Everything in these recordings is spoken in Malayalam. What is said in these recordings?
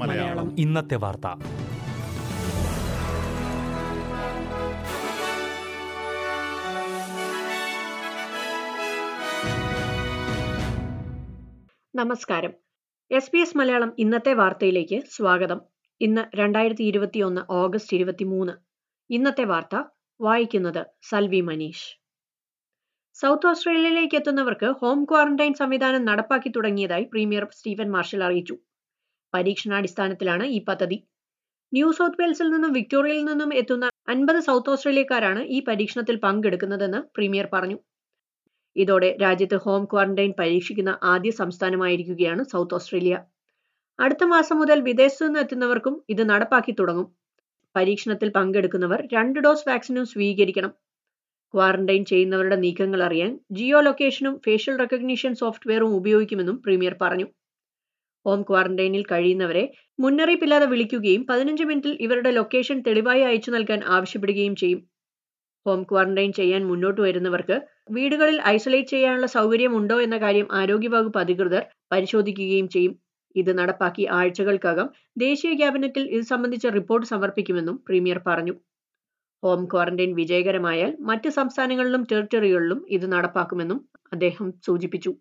മലയാളം. ഇന്നത്തെ വാർത്ത. നമസ്കാരം. എസ് ബി എസ് മലയാളം ഇന്നത്തെ വാർത്തയിലേക്ക് സ്വാഗതം. ഇന്ന് രണ്ടായിരത്തി ഇരുപത്തിയൊന്ന് ഓഗസ്റ്റ് ഇരുപത്തിമൂന്ന്. ഇന്നത്തെ വാർത്ത വായിക്കുന്നത് സൽവി മനീഷ്. സൗത്ത് ഓസ്ട്രേലിയയിലേക്ക് എത്തുന്നവർക്ക് ഹോം ക്വാറന്റൈൻ സംവിധാനം നടപ്പാക്കി തുടങ്ങിയതായി പ്രീമിയർ സ്റ്റീഫൻ മാർഷൽ അറിയിച്ചു. പരീക്ഷണാടിസ്ഥാനത്തിലാണ് ഈ പദ്ധതി. ന്യൂ സൗത്ത് വെയിൽസിൽ നിന്നും വിക്ടോറിയയിൽ നിന്നും എത്തുന്ന അൻപത് സൗത്ത് ഓസ്ട്രേലിയക്കാരാണ് ഈ പരീക്ഷണത്തിൽ പങ്കെടുക്കുന്നതെന്ന് പ്രീമിയർ പറഞ്ഞു. ഇതോടെ രാജ്യത്ത് ഹോം ക്വാറന്റൈൻ പരീക്ഷിക്കുന്ന ആദ്യ സംസ്ഥാനമായിരിക്കുകയാണ് സൗത്ത് ഓസ്ട്രേലിയ. അടുത്ത മാസം മുതൽ വിദേശത്തു നിന്ന് എത്തുന്നവർക്കും ഇത് നടപ്പാക്കി തുടങ്ങും. പരീക്ഷണത്തിൽ പങ്കെടുക്കുന്നവർ രണ്ട് ഡോസ് വാക്സിനും സ്വീകരിക്കണം. ക്വാറന്റൈൻ ചെയ്യുന്നവരുടെ നീക്കങ്ങൾ അറിയാൻ ജിയോ ലൊക്കേഷനും ഫേഷ്യൽ റെക്കഗ്നീഷൻ സോഫ്റ്റ്വെയറും ഉപയോഗിക്കുമെന്നും പ്രീമിയർ പറഞ്ഞു. ഹോം ക്വാറന്റൈനിൽ കഴിയുന്നവരെ മുന്നറിയിപ്പില്ലാതെ വിളിക്കുകയും പതിനഞ്ച് മിനിറ്റിൽ ഇവരുടെ ലൊക്കേഷൻ തെളിവായി അയച്ചു നൽകാൻ ആവശ്യപ്പെടുകയും ചെയ്യും. ഹോം ക്വാറന്റൈൻ ചെയ്യാൻ മുന്നോട്ട് വരുന്നവർക്ക് വീടുകളിൽ ഐസൊലേറ്റ് ചെയ്യാനുള്ള സൗകര്യമുണ്ടോ എന്ന കാര്യം ആരോഗ്യവകുപ്പ് അധികൃതർ പരിശോധിക്കുകയും ചെയ്യും. ഇത് നടപ്പാക്കി ആഴ്ചകൾക്കകം ദേശീയ ക്യാബിനറ്റിൽ ഇത് സംബന്ധിച്ച റിപ്പോർട്ട് സമർപ്പിക്കുമെന്നും പ്രീമിയർ പറഞ്ഞു. ഹോം ക്വാറന്റൈൻ വിജയകരമായാൽ മറ്റ് സംസ്ഥാനങ്ങളിലും ടെറിട്ടറികളിലും ഇത് നടപ്പാക്കുമെന്നും അദ്ദേഹം സൂചിപ്പിച്ചു.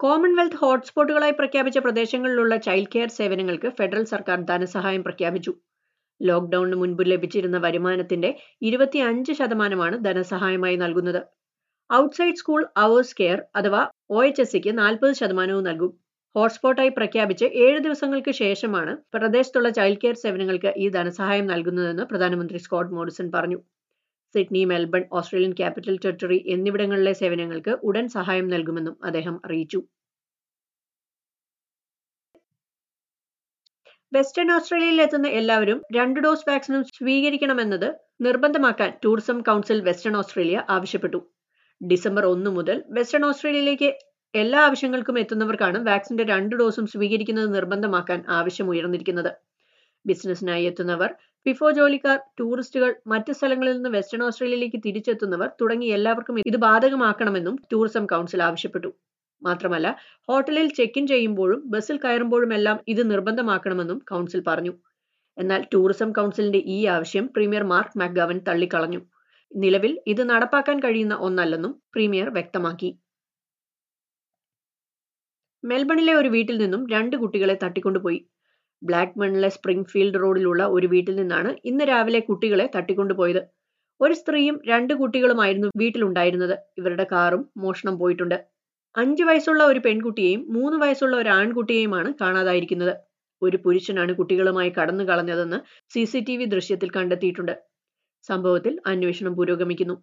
കോമൺവെൽത്ത് ഹോട്ട്സ്പോട്ടുകളായി പ്രഖ്യാപിച്ച പ്രദേശങ്ങളിലുള്ള ചൈൽഡ് കെയർ സേവനങ്ങൾക്ക് ഫെഡറൽ സർക്കാർ ധനസഹായം പ്രഖ്യാപിച്ചു. ലോക്ക്ഡൌണിന് മുൻപ് ലഭിച്ചിരുന്ന വരുമാനത്തിന്റെ ഇരുപത്തിയഞ്ച് ശതമാനമാണ് ധനസഹായമായി നൽകുന്നത്. ഔട്ട്സൈഡ് സ്കൂൾ അവേഴ്സ് കെയർ അഥവാ ഒ എച്ച് എസ് സിക്ക് നാൽപ്പത് ശതമാനവും നൽകും. ഹോട്ട്സ്പോട്ടായി പ്രഖ്യാപിച്ച് ഏഴ് ദിവസങ്ങൾക്ക് ശേഷമാണ് പ്രദേശത്തുള്ള ചൈൽഡ് കെയർ സേവനങ്ങൾക്ക് ഈ ധനസഹായം നൽകുന്നതെന്ന് പ്രധാനമന്ത്രി സ്കോട്ട് മോറിസൺ പറഞ്ഞു. Sydney Melbourne Australian capital territory എന്നിവിടങ്ങളിലെ സേവനങ്ങൾക്ക് ഉടൻ സഹായം നൽകുമെന്നും അദ്ദേഹം അറിയിച്ചു. വെസ്റ്റേൺ ഓസ്ട്രേലിയയിൽ എത്തുന്ന എല്ലാവരും രണ്ട് ഡോസ് വാക്സിനും സ്വീകരിക്കണമെന്നത് നിർബന്ധമാക്കാൻ ടൂറിസം കൗൺസിൽ വെസ്റ്റേൺ ഓസ്ട്രേലിയ ആവശ്യപ്പെട്ടു. ഡിസംബർ ഒന്ന് മുതൽ വെസ്റ്റേൺ ഓസ്ട്രേലിയയിലേക്ക് എല്ലാ ആവശ്യങ്ങൾക്കും എത്തുന്നവർക്കാണ് വാക്സിന്റെ രണ്ട് ഡോസും സ്വീകരിക്കുന്നത് നിർബന്ധമാക്കാൻ ആവശ്യം ആവശ്യമുയർന്നിരിക്കുന്നത് ബിസിനസ്സിനായി എത്തുന്നവർ ഫിഫോ ജോലിക്കാർ ടൂറിസ്റ്റുകൾ മറ്റ് സ്ഥലങ്ങളിൽ നിന്ന് വെസ്റ്റേൺ ഓസ്ട്രേലിയയിലേക്ക് തിരിച്ചെത്തുന്നവർ തുടങ്ങി എല്ലാവർക്കും ഇത് ബാധകമാക്കണമെന്നും ടൂറിസം കൗൺസിൽ ആവശ്യപ്പെട്ടു. മാത്രമല്ല ഹോട്ടലിൽ ചെക്ക് ഇൻ ചെയ്യുമ്പോഴും ബസ്സിൽ കയറുമ്പോഴുമെല്ലാം ഇത് നിർബന്ധമാക്കണമെന്നും കൗൺസിൽ പറഞ്ഞു. എന്നാൽ ടൂറിസം കൗൺസിലിന്റെ ഈ ആവശ്യം പ്രീമിയർ മാർക്ക് മാക്ഗവൻ തള്ളിക്കളഞ്ഞു. നിലവിൽ ഇത് നടപ്പാക്കാൻ കഴിയുന്ന ഒന്നല്ലെന്നും പ്രീമിയർ വ്യക്തമാക്കി. മെൽബണിലെ ഒരു വീട്ടിൽ നിന്നും രണ്ട് കുട്ടികളെ തട്ടിക്കൊണ്ടുപോയി. ബ്ലാക്ക്മണിലെ സ്പ്രിംഗ്ഫീൽഡ് റോഡിലുള്ള ഒരു വീട്ടിൽ നിന്നാണ് ഇന്ന് രാവിലെ കുട്ടികളെ തട്ടിക്കൊണ്ടുപോയത്. ഒരു സ്ത്രീയും രണ്ട് കുട്ടികളുമായിരുന്നു വീട്ടിലുണ്ടായിരുന്നത്. ഇവരുടെ കാറും മോഷണം പോയിട്ടുണ്ട്. അഞ്ച് വയസ്സുള്ള ഒരു പെൺകുട്ടിയെയും മൂന്ന് വയസ്സുള്ള ഒരു ആൺകുട്ടിയെയുമാണ് കാണാതായിരിക്കുന്നത്. ഒരു പുരുഷനാണ് കുട്ടികളുമായി കടന്നു കളഞ്ഞതെന്ന് സി സി ടി വി ദൃശ്യത്തിൽ കണ്ടെത്തിയിട്ടുണ്ട്. സംഭവത്തിൽ അന്വേഷണം പുരോഗമിക്കുന്നു.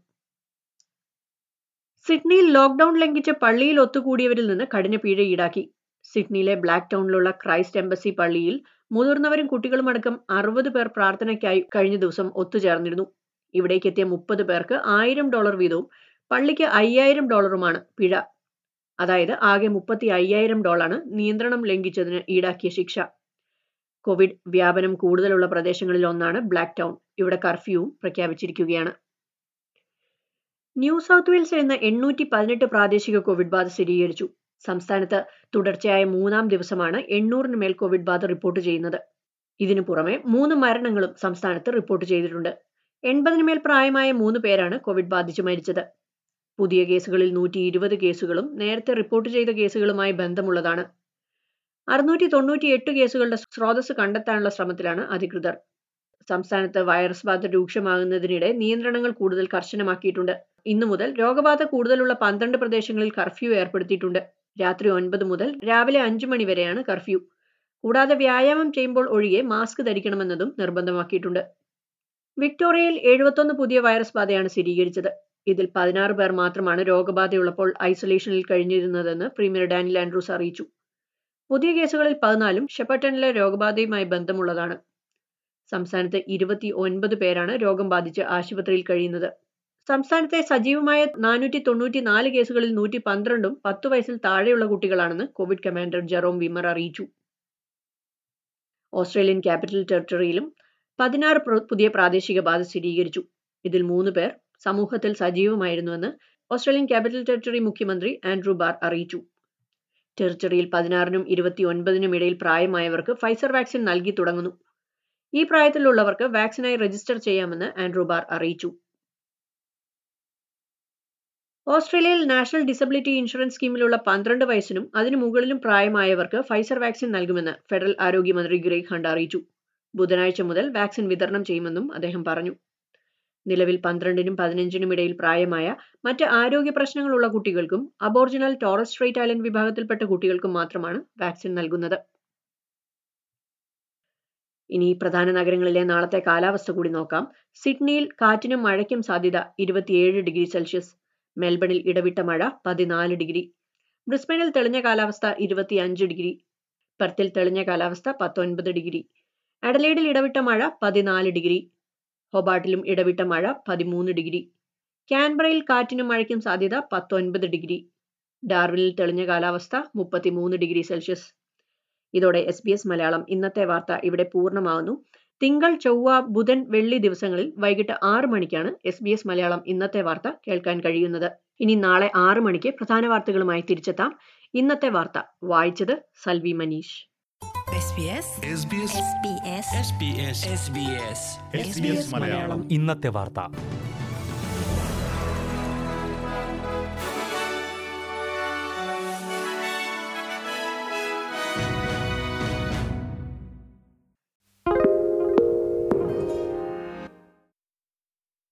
സിഡ്നിയിൽ ലോക്ക്ഡൌൺ ലംഘിച്ച് പള്ളിയിൽ ഒത്തുകൂടിയവരിൽ നിന്ന് കഠിന പിഴ ഈടാക്കി. സിഡ്നിയിലെ ബ്ലാക്ക് ടൗണിലുള്ള ക്രൈസ്റ്റ് എംബസി പള്ളിയിൽ മുതിർന്നവരും കുട്ടികളുമടക്കം അറുപത് പേർ പ്രാർത്ഥനയ്ക്കായി കഴിഞ്ഞ ദിവസം ഒത്തുചേർന്നിരുന്നു. ഇവിടേക്ക് എത്തിയ മുപ്പത് പേർക്ക് ആയിരം ഡോളർ വീതവും പള്ളിക്ക് അയ്യായിരം ഡോളറുമാണ് പിഴ. അതായത് ആകെ മുപ്പത്തി അയ്യായിരം ഡോളറാണ് നിയന്ത്രണം ലംഘിച്ചതിന് ഈടാക്കിയ ശിക്ഷ. കോവിഡ് വ്യാപനം കൂടുതലുള്ള പ്രദേശങ്ങളിൽ ഒന്നാണ് ബ്ലാക്ക് ടൗൺ. ഇവിടെ കർഫ്യൂവും പ്രഖ്യാപിച്ചിരിക്കുകയാണ്. ന്യൂ സൗത്ത് വെയിൽസിൽ ഇന്ന് എണ്ണൂറ്റി പതിനെട്ട് പ്രാദേശിക കോവിഡ് ബാധ സ്ഥിരീകരിച്ചു. സംസ്ഥാനത്ത് തുടർച്ചയായ മൂന്നാം ദിവസമാണ് എണ്ണൂറിന് മേൽ കോവിഡ് ബാധ റിപ്പോർട്ട് ചെയ്യുന്നത്. ഇതിനു പുറമെ മൂന്ന് മരണങ്ങളും സംസ്ഥാനത്ത് റിപ്പോർട്ട് ചെയ്തിട്ടുണ്ട്. എൺപതിന് മേൽ പ്രായമായ മൂന്ന് പേരാണ് കോവിഡ് ബാധിച്ച് മരിച്ചത്. പുതിയ കേസുകളിൽ നൂറ്റി ഇരുപത് കേസുകളും നേരത്തെ റിപ്പോർട്ട് ചെയ്ത കേസുകളുമായി ബന്ധമുള്ളതാണ്. അറുന്നൂറ്റി തൊണ്ണൂറ്റി എട്ട് കേസുകളുടെ സ്രോതസ് കണ്ടെത്താനുള്ള ശ്രമത്തിലാണ് അധികൃതർ. സംസ്ഥാനത്ത് വൈറസ് ബാധ രൂക്ഷമാകുന്നതിനിടെ നിയന്ത്രണങ്ങൾ കൂടുതൽ കർശനമാക്കിയിട്ടുണ്ട്. ഇന്നു മുതൽ രോഗബാധ കൂടുതലുള്ള പന്ത്രണ്ട് പ്രദേശങ്ങളിൽ കർഫ്യൂ ഏർപ്പെടുത്തിയിട്ടുണ്ട്. രാത്രി ഒൻപത് മുതൽ രാവിലെ അഞ്ചു മണി വരെയാണ് കർഫ്യൂ. കൂടാതെ വ്യായാമം ചെയ്യുമ്പോൾ ഒഴികെ മാസ്ക് ധരിക്കണമെന്നതും നിർബന്ധമാക്കിയിട്ടുണ്ട്. വിക്ടോറിയയിൽ എഴുപത്തൊന്ന് പുതിയ വൈറസ് ബാധയാണ് സ്ഥിരീകരിച്ചത്. ഇതിൽ പതിനാറ് പേർ മാത്രമാണ് രോഗബാധയുള്ളപ്പോൾ ഐസൊലേഷനിൽ കഴിഞ്ഞിരുന്നതെന്ന് പ്രീമിയർ ഡാനിൽ ആൻഡ്രൂസ് അറിയിച്ചു. പുതിയ കേസുകളിൽ പതിനാലും ഷെപ്പട്ടണിലെ രോഗബാധയുമായി ബന്ധമുള്ളതാണ്. സംസ്ഥാനത്ത് ഇരുപത്തി ഒൻപത് പേരാണ് രോഗം ബാധിച്ച് ആശുപത്രിയിൽ കഴിയുന്നത്. സംസ്ഥാനത്തെ സജീവമായ നാനൂറ്റി തൊണ്ണൂറ്റി നാല് കേസുകളിൽ നൂറ്റി പന്ത്രണ്ടും പത്ത് വയസ്സിൽ താഴെയുള്ള കുട്ടികളാണെന്ന് കോവിഡ് കമാൻഡർ ജെറോം വിമർ അറിയിച്ചു. ഓസ്ട്രേലിയൻ ക്യാപിറ്റൽ ടെറിട്ടറിയിലും പതിനാറ് പുതിയ പ്രാദേശിക ബാധ സ്ഥിരീകരിച്ചു. ഇതിൽ മൂന്ന് പേർ സമൂഹത്തിൽ സജീവമായിരുന്നുവെന്ന് ഓസ്ട്രേലിയൻ ക്യാപിറ്റൽ ടെറിട്ടറി മുഖ്യമന്ത്രി ആൻഡ്രൂ ബാർ അറിയിച്ചു. ടെറിട്ടറിയിൽ പതിനാറിനും ഇരുപത്തി ഒൻപതിനും ഇടയിൽ പ്രായമായവർക്ക് ഫൈസർ വാക്സിൻ നൽകി തുടങ്ങുന്നു. ഈ പ്രായത്തിലുള്ളവർക്ക് വാക്സിനായി രജിസ്റ്റർ ചെയ്യാമെന്ന് ആൻഡ്രൂ ബാർ അറിയിച്ചു. ഓസ്ട്രേലിയയിൽ നാഷണൽ ഡിസബിലിറ്റി ഇൻഷുറൻസ് സ്കീമിലുള്ള പന്ത്രണ്ട് വയസ്സിനും അതിനു മുകളിലും പ്രായമായവർക്ക് ഫൈസർ വാക്സിൻ നൽകുമെന്ന് ഫെഡറൽ ആരോഗ്യമന്ത്രി ഗ്രേഗ് ഹണ്ട് അറിയിച്ചു. ബുധനാഴ്ച മുതൽ വാക്സിൻ വിതരണം ചെയ്യുമെന്നും അദ്ദേഹം പറഞ്ഞു. നിലവിൽ പന്ത്രണ്ടിനും പതിനഞ്ചിനും ഇടയിൽ പ്രായമായ മറ്റ് ആരോഗ്യ പ്രശ്നങ്ങളുള്ള കുട്ടികൾക്കും അബോർജിനൽ ടോറസ് സ്ട്രേറ്റ് ഐലൻഡ് വിഭാഗത്തിൽപ്പെട്ട കുട്ടികൾക്കും മാത്രമാണ് വാക്സിൻ നൽകുന്നത്. ഇനി പ്രധാന നഗരങ്ങളിലെ നാളത്തെ കാലാവസ്ഥ കൂടി നോക്കാം. സിഡ്നിയിൽ കാറ്റിനും മഴയ്ക്കും സാധ്യത ഇരുപത്തിയേഴ് ഡിഗ്രി സെൽഷ്യസ്. മെൽബണിൽ ഇടവിട്ട മഴ പതിനാല് ഡിഗ്രി. ബ്രിസ്ബനിൽ തെളിഞ്ഞ കാലാവസ്ഥ ഇരുപത്തിയഞ്ച് ഡിഗ്രി. പെർത്തിൽ തെളിഞ്ഞ കാലാവസ്ഥ പത്തൊൻപത് ഡിഗ്രി. അഡലേഡിൽ ഇടവിട്ട മഴ പതിനാല് ഡിഗ്രി. ഹൊബാട്ടിലും ഇടവിട്ട മഴ പതിമൂന്ന് ഡിഗ്രി. കാൻബറയിൽ കാറ്റിനും മഴയ്ക്കും സാധ്യത പത്തൊൻപത് ഡിഗ്രി. ഡാർവിനിൽ തെളിഞ്ഞ കാലാവസ്ഥ മുപ്പത്തിമൂന്ന് ഡിഗ്രി സെൽഷ്യസ്. ഇതോടെ എസ് ബി എസ് മലയാളം ഇന്നത്തെ വാർത്ത ഇവിടെ പൂർണമാകുന്നു തിങ്കൾ ചൊവ്വ ബുധൻ വെള്ളി ദിവസങ്ങളിൽ വൈകിട്ട് ആറ് മണിക്കാണ് എസ് ബി എസ് മലയാളം ഇന്നത്തെ വാർത്ത കേൾക്കാൻ കഴിയുന്നത്. ഇനി നാളെ ആറ് മണിക്ക് പ്രധാന വാർത്തകളുമായി തിരിച്ചെത്താം. ഇന്നത്തെ വാർത്ത വായിച്ചത് Salvi Manish. SBS SBS SBS SBS SBS SBS Malayalam ഇന്നത്തെ വാർത്ത.